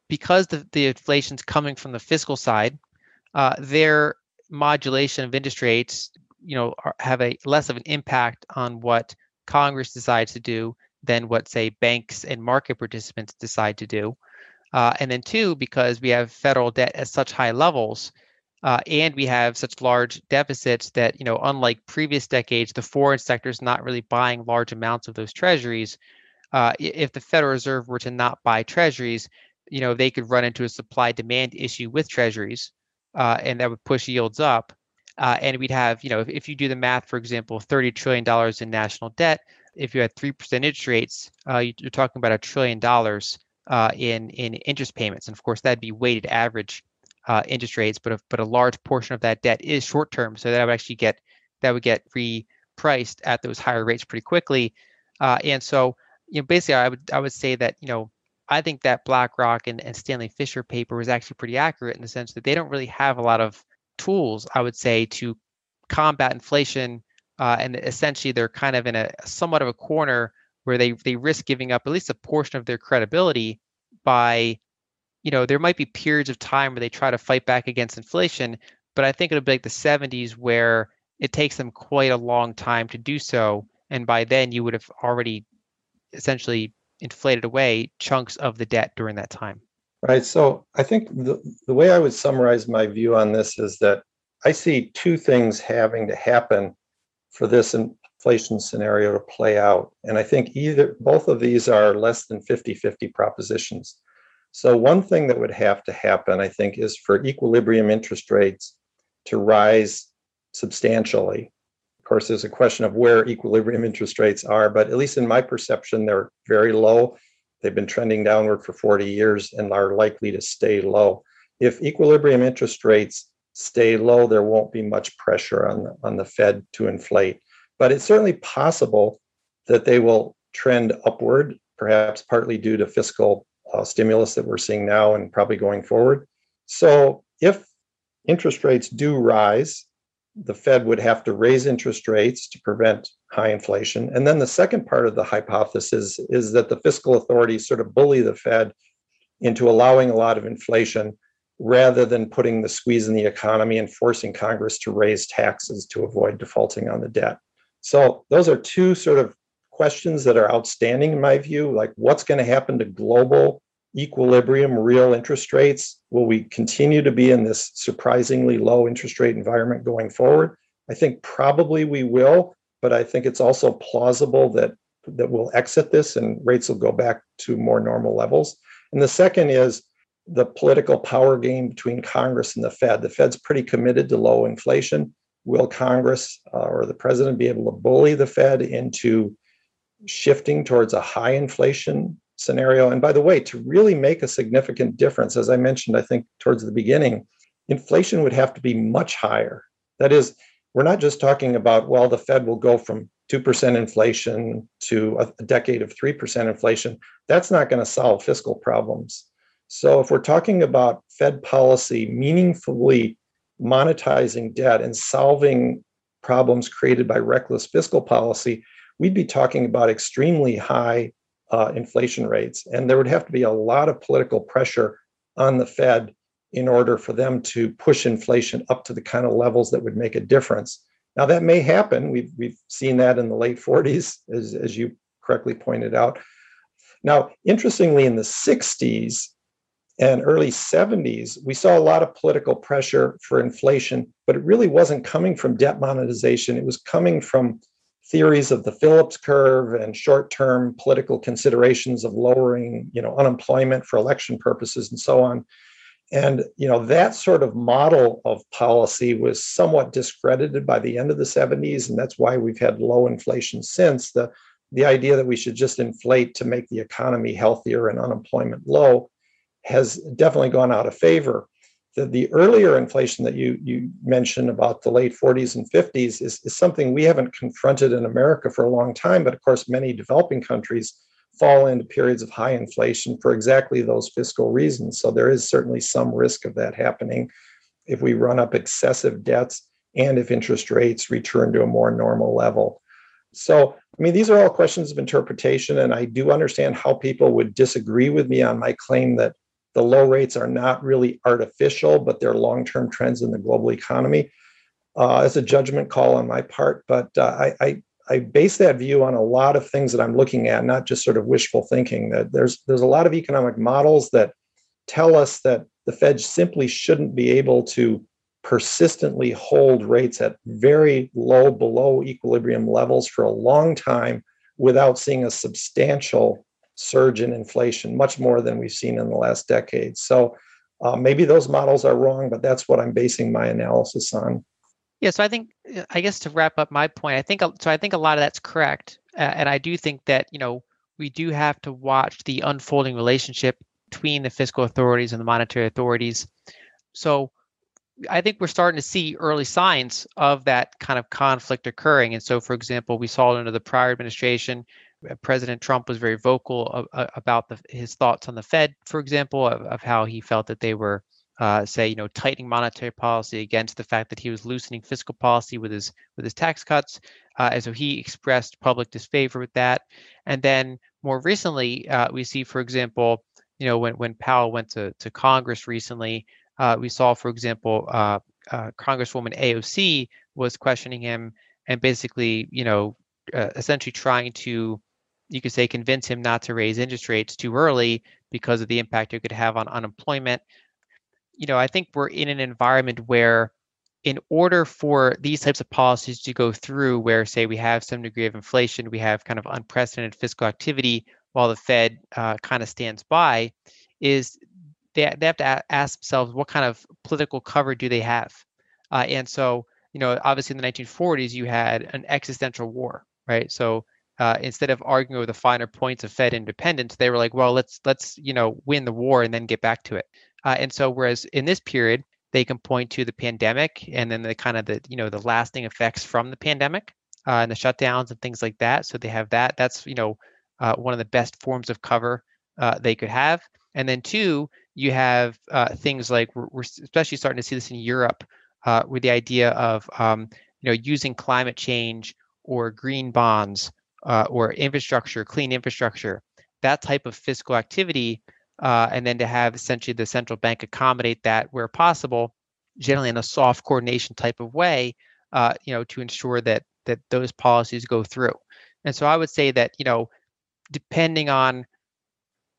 because the, the inflation's coming from the fiscal side, uh, their modulation of interest rates, you know, are, have a less of an impact on what Congress decides to do than what, say, banks and market participants decide to do. Uh, and then two, because we have federal debt at such high levels, uh, and we have such large deficits that, you know, unlike previous decades, the foreign sector is not really buying large amounts of those treasuries. Uh, if the Federal Reserve were to not buy treasuries, you know they could run into a supply demand issue with treasuries uh, and that would push yields up uh, and we'd have you know if, if you do the math for example 30 trillion dollars in national debt if you had 3% interest rates uh, you're talking about a trillion dollars uh, in in interest payments and of course that'd be weighted average uh, interest rates but a, but a large portion of that debt is short term so that would actually get that would get repriced at those higher rates pretty quickly uh, and so you know basically i would i would say that you know I think that BlackRock and, and Stanley Fischer paper was actually pretty accurate in the sense that they don't really have a lot of tools, I would say, to combat inflation. Uh, and essentially, they're kind of in a somewhat of a corner where they they risk giving up at least a portion of their credibility by, you know, there might be periods of time where they try to fight back against inflation, but I think it'll be like the 70s where it takes them quite a long time to do so, and by then you would have already essentially inflated away chunks of the debt during that time. Right. So I think the, the way I would summarize my view on this is that I see two things having to happen for this inflation scenario to play out. And I think either both of these are less than 50 50 propositions. So, one thing that would have to happen, I think, is for equilibrium interest rates to rise substantially Of course, there's a question of where equilibrium interest rates are, but at least in my perception, they're very low. They've been trending downward for 40 years and are likely to stay low. If equilibrium interest rates stay low, there won't be much pressure on the, on the Fed to inflate. But it's certainly possible that they will trend upward, perhaps partly due to fiscal uh, stimulus that we're seeing now and probably going forward. So if interest rates do rise, the Fed would have to raise interest rates to prevent high inflation. And then the second part of the hypothesis is that the fiscal authorities sort of bully the Fed into allowing a lot of inflation rather than putting the squeeze in the economy and forcing Congress to raise taxes to avoid defaulting on the debt. So those are two sort of questions that are outstanding in my view, like what's going to happen to global equilibrium real interest rates? Will we continue to be in this surprisingly low interest rate environment going forward? I think probably we will, but I think it's also plausible that that we'll exit this and rates will go back to more normal levels. And the second is the political power game between Congress and the Fed. The Fed's pretty committed to low inflation. Will Congress uh, or the president be able to bully the Fed into shifting towards a high inflation scenario? And by the way, to really make a significant difference, as I mentioned, I think towards the beginning, inflation would have to be much higher. That is, we're not just talking about, well, the Fed will go from 2% inflation to a decade of 3% inflation. That's not going to solve fiscal problems. So, if we're talking about Fed policy meaningfully monetizing debt and solving problems created by reckless fiscal policy, we'd be talking about extremely high uh, inflation rates. And there would have to be a lot of political pressure on the Fed in order for them to push inflation up to the kind of levels that would make a difference. Now, that may happen. We've, we've seen that in the late 40s, as, as you correctly pointed out. Now, interestingly, in the 60s, and early 70s, we saw a lot of political pressure for inflation, but it really wasn't coming from debt monetization. It was coming from theories of the Phillips curve and short-term political considerations of lowering, you know, unemployment for election purposes and so on. And you know that sort of model of policy was somewhat discredited by the end of the 70s, and that's why we've had low inflation since. The the idea that we should just inflate to make the economy healthier and unemployment low has definitely gone out of favor. The, the earlier inflation that you, you mentioned about the late 40s and 50s is, is something we haven't confronted in America for a long time, but of course, many developing countries fall into periods of high inflation for exactly those fiscal reasons. So there is certainly some risk of that happening if we run up excessive debts and if interest rates return to a more normal level. So, I mean, these are all questions of interpretation, and I do understand how people would disagree with me on my claim that the low rates are not really artificial, but they're long term trends in the global economy. Uh, it's a judgment call on my part, but uh, I, I, I base that view on a lot of things that I'm looking at, not just sort of wishful thinking. That there's there's a lot of economic models that tell us that the Fed simply shouldn't be able to persistently hold rates at very low, below equilibrium levels for a long time without seeing a substantial surge in inflation, much more than we've seen in the last decade. So uh, maybe those models are wrong, but that's what I'm basing my analysis on. Yeah, so I think, I guess to wrap up my point, I think so. I think a lot of that's correct, uh, and I do think that you know we do have to watch the unfolding relationship between the fiscal authorities and the monetary authorities. So I think we're starting to see early signs of that kind of conflict occurring. And so, for example, we saw it under the prior administration President Trump was very vocal about the, his thoughts on the Fed, for example, of, of how he felt that they were, uh, say, you know, tightening monetary policy against the fact that he was loosening fiscal policy with his with his tax cuts, uh, and so he expressed public disfavor with that. And then more recently, uh, we see, for example, you know, when when Powell went to to Congress recently, uh, we saw, for example, uh, Congresswoman AOC was questioning him and basically, you know, essentially trying to you could say convince him not to raise interest rates too early because of the impact it could have on unemployment. You know, I think we're in an environment where in order for these types of policies to go through where say we have some degree of inflation, we have kind of unprecedented fiscal activity while the Fed uh, kind of stands by, is they, they have to ask themselves what kind of political cover do they have? Uh, and so, you know, obviously in the 1940s, you had an existential war, right? So uh, instead of arguing over the finer points of Fed independence, they were like, well, let's let's you know win the war and then get back to it. Uh, and so whereas in this period they can point to the pandemic and then the kind of the you know the lasting effects from the pandemic uh, and the shutdowns and things like that. So they have that. That's you know uh, one of the best forms of cover uh, they could have. And then two, you have uh, things like we're, we're, especially starting to see this in Europe with the idea of um, you know using climate change or green bonds uh, or infrastructure, clean infrastructure, that type of fiscal activity, uh, and then to have essentially the central bank accommodate that where possible, generally in a soft coordination type of way, uh, you know, to ensure that that those policies go through. And so I would say that you know, depending on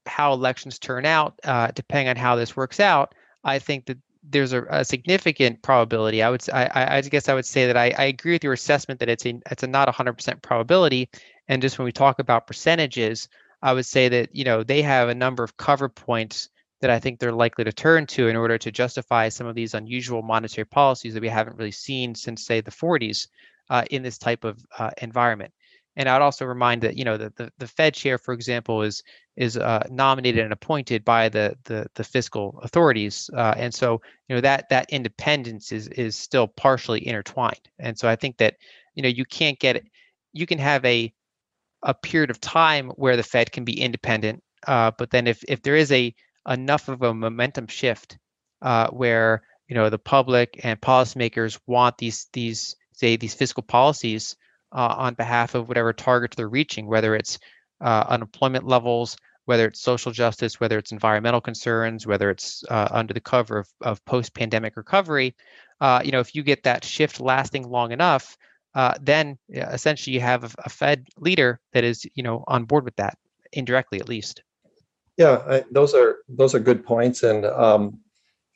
how elections turn out, uh, depending on how this works out, I think that there's a, a, significant probability. I would I, I guess I would say that I, I agree with your assessment that it's a it's a not 100% probability. And just when we talk about percentages, I would say that you know they have a number of cover points that I think they're likely to turn to in order to justify some of these unusual monetary policies that we haven't really seen since, say, the 40s uh, in this type of uh, environment. And I'd also remind that you know the, the, the Fed chair, for example, is is uh, nominated and appointed by the the, the fiscal authorities, uh, and so you know that that independence is is still partially intertwined. And so I think that you know you can't get you can have a a period of time where the Fed can be independent, uh, but then if if there is a enough of a momentum shift uh, where you know the public and policymakers want these these say these fiscal policies uh, on behalf of whatever targets they're reaching, whether it's uh, unemployment levels, whether it's social justice, whether it's environmental concerns, whether it's uh, under the cover of, of post-pandemic recovery. Uh, you know, if you get that shift lasting long enough, uh, then essentially you have a, a Fed leader that is, you know, on board with that indirectly at least. Yeah, I, those are those are good points, and um,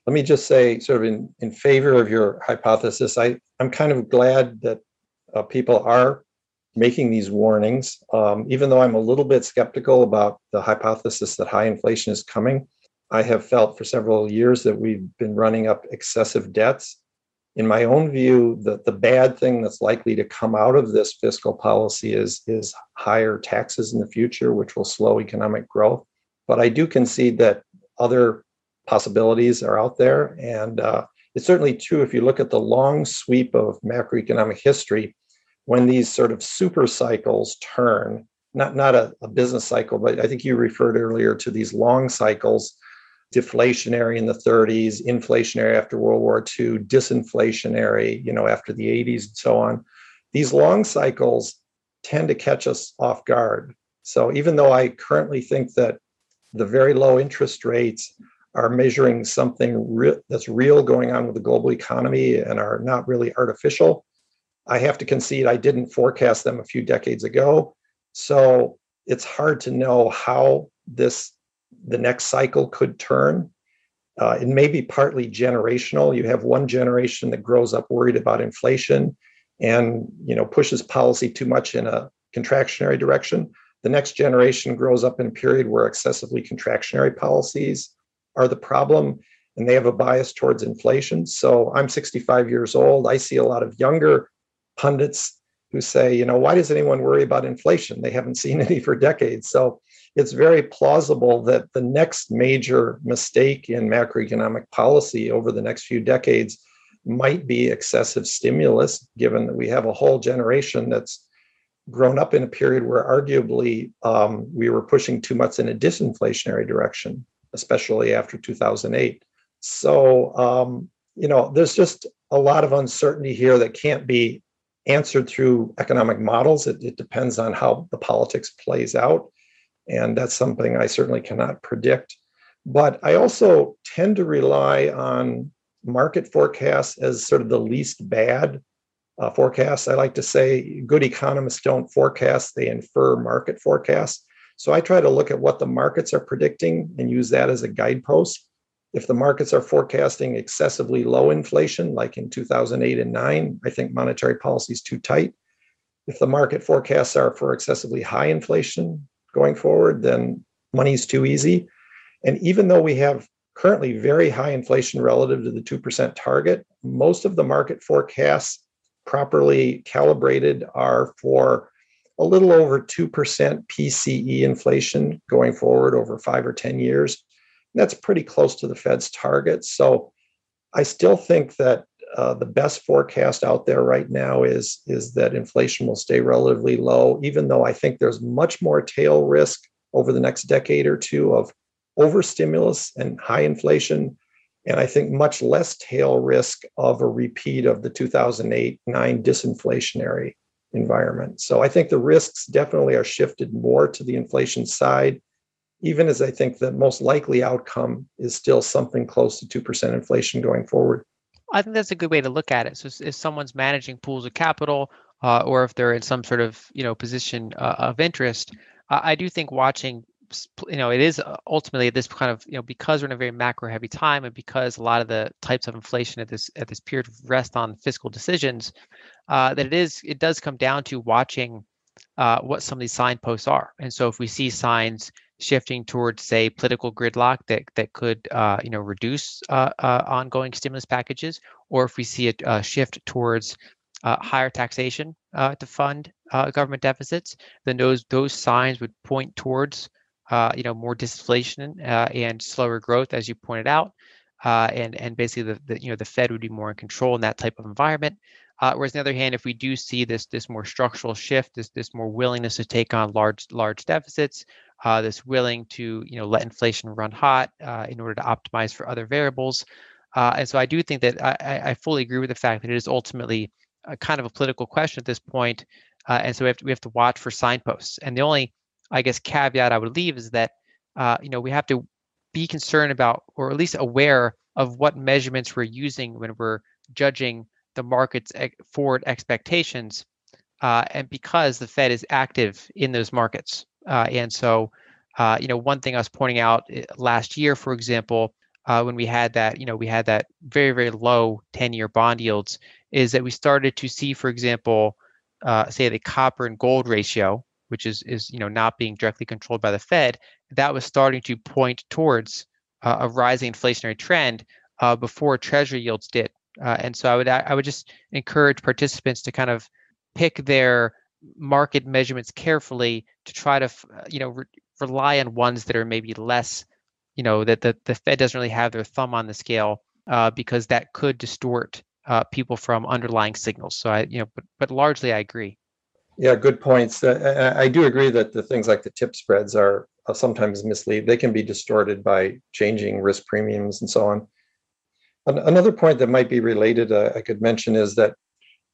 let me just say, sort of in in favor of your hypothesis, I I'm kind of glad that uh, people are making these warnings, um, even though I'm a little bit skeptical about the hypothesis that high inflation is coming. I have felt for several years that we've been running up excessive debts. In my own view, the, the bad thing that's likely to come out of this fiscal policy is, is higher taxes in the future, which will slow economic growth. But I do concede that other possibilities are out there. And uh, it's certainly true if you look at the long sweep of macroeconomic history, when these sort of super cycles turn, not, not a, a business cycle, but I think you referred earlier to these long cycles deflationary in the 30s, inflationary after World War II, disinflationary, you know, after the 80s and so on. These long cycles tend to catch us off guard. So even though I currently think that the very low interest rates are measuring something re- that's real going on with the global economy and are not really artificial. I have to concede I didn't forecast them a few decades ago. So it's hard to know how this the next cycle could turn. Uh, it may be partly generational. You have one generation that grows up worried about inflation and you know pushes policy too much in a contractionary direction. The next generation grows up in a period where excessively contractionary policies are the problem and they have a bias towards inflation. So I'm 65 years old. I see a lot of younger pundits who say, you know, why does anyone worry about inflation? They haven't seen *laughs* any for decades. So it's very plausible that the next major mistake in macroeconomic policy over the next few decades might be excessive stimulus, given that we have a whole generation that's grown up in a period where arguably um, we were pushing too much in a disinflationary direction, especially after 2008. So, um, you know, there's just a lot of uncertainty here that can't be answered through economic models. It, it depends on how the politics plays out. And that's something I certainly cannot predict. But I also tend to rely on market forecasts as sort of the least bad uh, forecasts. I like to say good economists don't forecast, they infer market forecasts. So I try to look at what the markets are predicting and use that as a guidepost. If the markets are forecasting excessively low inflation, like in 2008 and 9, I think monetary policy is too tight. If the market forecasts are for excessively high inflation going forward, then money's too easy. And even though we have currently very high inflation relative to the 2% target, most of the market forecasts properly calibrated are for a little over 2% PCE inflation going forward over five or 10 years. That's pretty close to the Fed's target. So I still think that uh, the best forecast out there right now is, is that inflation will stay relatively low, even though I think there's much more tail risk over the next decade or two of overstimulus and high inflation and I think much less tail risk of a repeat of the 2008 9 disinflationary environment. So I think the risks definitely are shifted more to the inflation side, even as I think the most likely outcome is still something close to 2% inflation going forward. I think that's a good way to look at it. So if someone's managing pools of capital, uh, or if they're in some sort of you know position uh, of interest, uh, I do think watching you know, it is uh, ultimately this kind of, you know, because we're in a very macro heavy time and because a lot of the types of inflation at this at this period rest on fiscal decisions, uh, that it is it does come down to watching uh, what some of these signposts are. And so if we see signs shifting towards, say, political gridlock that that could, uh, you know, reduce uh, uh, ongoing stimulus packages, or if we see a, a shift towards uh, higher taxation uh, to fund uh, government deficits, then those those signs would point towards, you know, more disinflation and slower growth, as you pointed out, and and basically the, the you know the Fed would be more in control in that type of environment. Uh, whereas on the other hand, if we do see this this more structural shift, this this more willingness to take on large large deficits, uh, this willing to you know let inflation run hot uh, in order to optimize for other variables, uh, and so I do think that I, I fully agree with the fact that it is ultimately a kind of a political question at this point, uh, and so we have to we have to watch for signposts. And the only I guess caveat I would leave is that uh, you know we have to be concerned about or at least aware of what measurements we're using when we're judging the market's forward expectations, uh, and because the Fed is active in those markets. Uh, and so, uh, you know, one thing I was pointing out eh, last year, for example, uh, when we had that, you know, we had that very, very low 10-year bond yields, is that we started to see, for example, uh, say the copper and gold ratio, which is is you know not being directly controlled by the Fed, that was starting to point towards uh, a rising inflationary trend before Treasury yields did. Uh, and so I would I would just encourage participants to kind of pick their market measurements carefully to try to uh, you know re- rely on ones that are maybe less you know that the, the Fed doesn't really have their thumb on the scale uh, because that could distort uh, people from underlying signals. So I you know but but largely I agree. Yeah, good points. Uh, I do agree that the things like the TIPS spreads are sometimes mislead. They can be distorted by changing risk premiums and so on. Another point that might be related, uh, I could mention, is that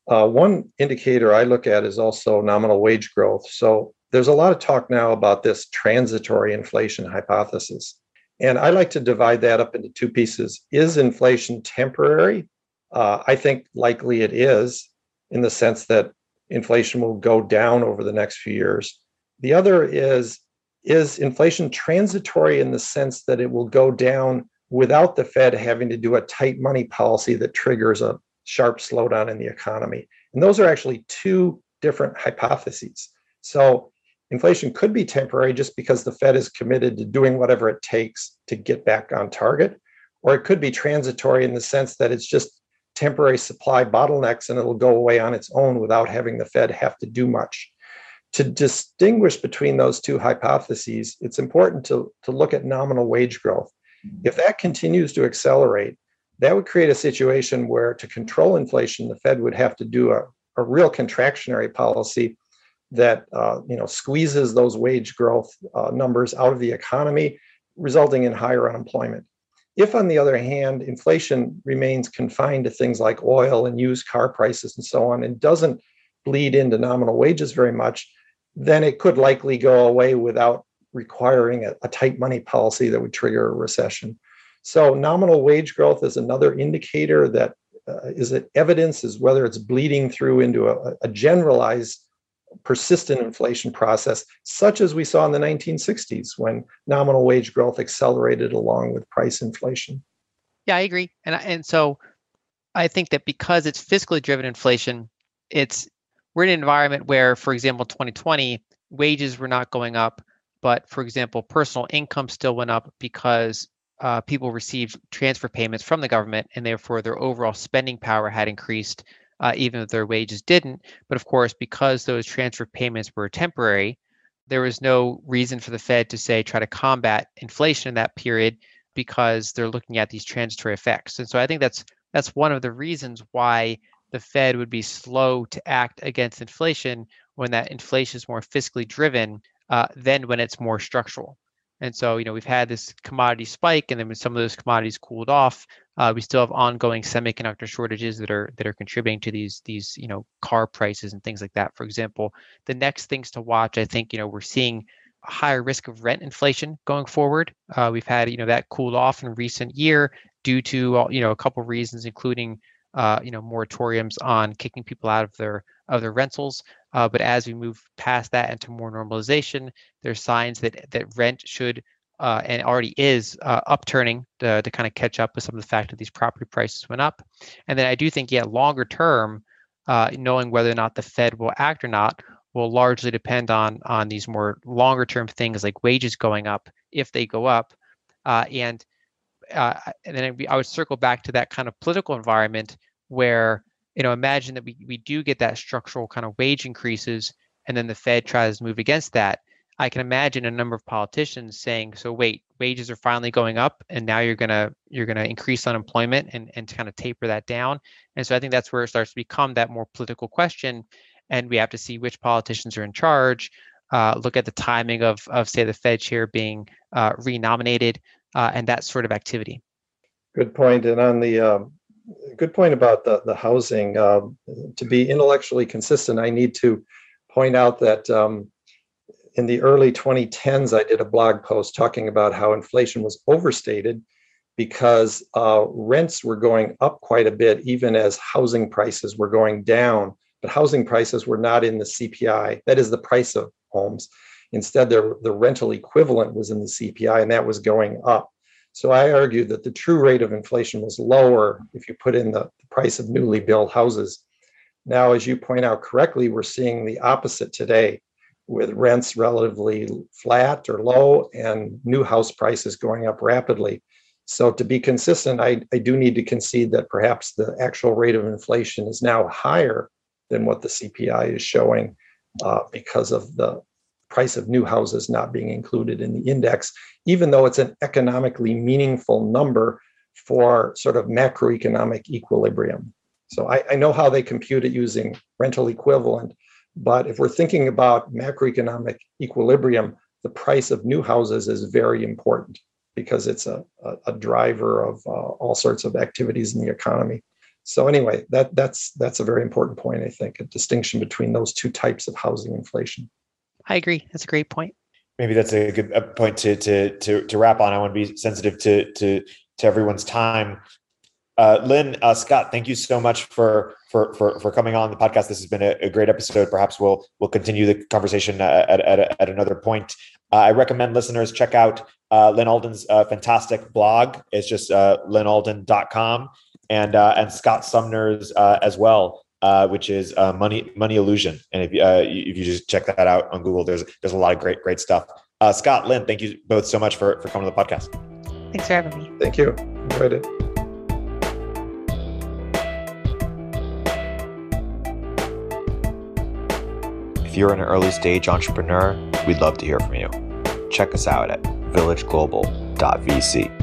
uh, one indicator I look at is also nominal wage growth. So there's a lot of talk now about this transitory inflation hypothesis. And I like to divide that up into two pieces. Is inflation temporary? Uh, I think likely it is, in the sense that inflation will go down over the next few years. The other is is inflation transitory in the sense that it will go down without the Fed having to do a tight money policy that triggers a sharp slowdown in the economy. And those are actually two different hypotheses. So inflation could be temporary just because the Fed is committed to doing whatever it takes to get back on target, or it could be transitory in the sense that it's just temporary supply bottlenecks and it'll go away on its own without having the Fed have to do much. To distinguish between those two hypotheses, it's important to, to look at nominal wage growth. If that continues to accelerate, that would create a situation where to control inflation, the Fed would have to do a, a real contractionary policy that uh, you know squeezes those wage growth uh, numbers out of the economy, resulting in higher unemployment. If, on the other hand, inflation remains confined to things like oil and used car prices and so on, and doesn't bleed into nominal wages very much, then it could likely go away without requiring a, a tight money policy that would trigger a recession. So nominal wage growth is another indicator that uh, is it evidence is whether it's bleeding through into a, a, generalized persistent inflation process such as we saw in the 1960s when nominal wage growth accelerated along with price inflation. Yeah i agree. And and so i think that because it's fiscally driven inflation it's we're in an environment where for example 2020 wages were not going up but for example, personal income still went up because uh, people received transfer payments from the government, and therefore their overall spending power had increased, uh, even if their wages didn't. But of course, because those transfer payments were temporary, there was no reason for the Fed to say try to combat inflation in that period because they're looking at these transitory effects. And so I think that's that's one of the reasons why the Fed would be slow to act against inflation when that inflation is more fiscally driven uh, than when it's more structural. And so, you know, we've had this commodity spike, and then when some of those commodities cooled off, uh, we still have ongoing semiconductor shortages that are that are contributing to these these you know car prices and things like that. For example, the next things to watch, I think, you know, we're seeing a higher risk of rent inflation going forward. Uh, we've had you know that cooled off in recent year due to you know a couple of reasons, including uh, you know moratoriums on kicking people out of their of their rentals. Uh, but as we move past that into more normalization, there's signs that that rent should uh, and already is uh, upturning to, to kind of catch up with some of the fact that these property prices went up. And then I do think, yeah, longer term, uh, knowing whether or not the Fed will act or not will largely depend on on these more longer term things like wages going up if they go up, uh, and uh, and then I would circle back to that kind of political environment where you know imagine that we, we do get that structural kind of wage increases and then the Fed tries to move against that. I can imagine a number of politicians saying, "So wait, wages are finally going up, and now you're gonna you're gonna increase unemployment and and kind of taper that down." And so I think that's where it starts to become that more political question, and we have to see which politicians are in charge. Uh, look at the timing of of say the Fed chair being uh, renominated uh, and that sort of activity. Good point. And on the um, good point about the the housing, um, to be intellectually consistent, I need to point out that. Um, in the early 2010s, I did a blog post talking about how inflation was overstated because uh, rents were going up quite a bit, even as housing prices were going down. But housing prices were not in the CPI, that is the price of homes. Instead, the, the rental equivalent was in the CPI, and that was going up. So I argue that the true rate of inflation was lower if you put in the price of newly built houses. Now, as you point out correctly, we're seeing the opposite today with rents relatively flat or low and new house prices going up rapidly. So, to be consistent, I, I do need to concede that perhaps the actual rate of inflation is now higher than what the CPI is showing uh, because of the price of new houses not being included in the index, even though it's an economically meaningful number for sort of macroeconomic equilibrium. So I, I know how they compute it using rental equivalent, but if we're thinking about macroeconomic equilibrium, the price of new houses is very important because it's a, a, a driver of uh, all sorts of activities in the economy. So anyway, that that's that's a very important point. I think a distinction between those two types of housing inflation. I agree. That's a great point. Maybe that's a good point to to to to wrap on. I want to be sensitive to to to everyone's time. Uh, Lyn, uh, Scott, thank you so much for for for for coming on the podcast. This has been a, a great episode. Perhaps we'll we'll continue the conversation at at, at another point. Uh, I recommend listeners check out uh, Lyn Alden's uh, fantastic blog. It's just uh, lynalden.com and uh, and Scott Sumner's uh, as well uh, which is uh, Money Money Illusion. And if, uh, if you just check that out on Google, there's there's a lot of great great stuff. Uh, Scott, Lyn, thank you both so much for for coming to the podcast. Thanks for having me. Thank you. Enjoyed it. If you're an early stage entrepreneur, we'd love to hear from you. Check us out at villageglobal.vc.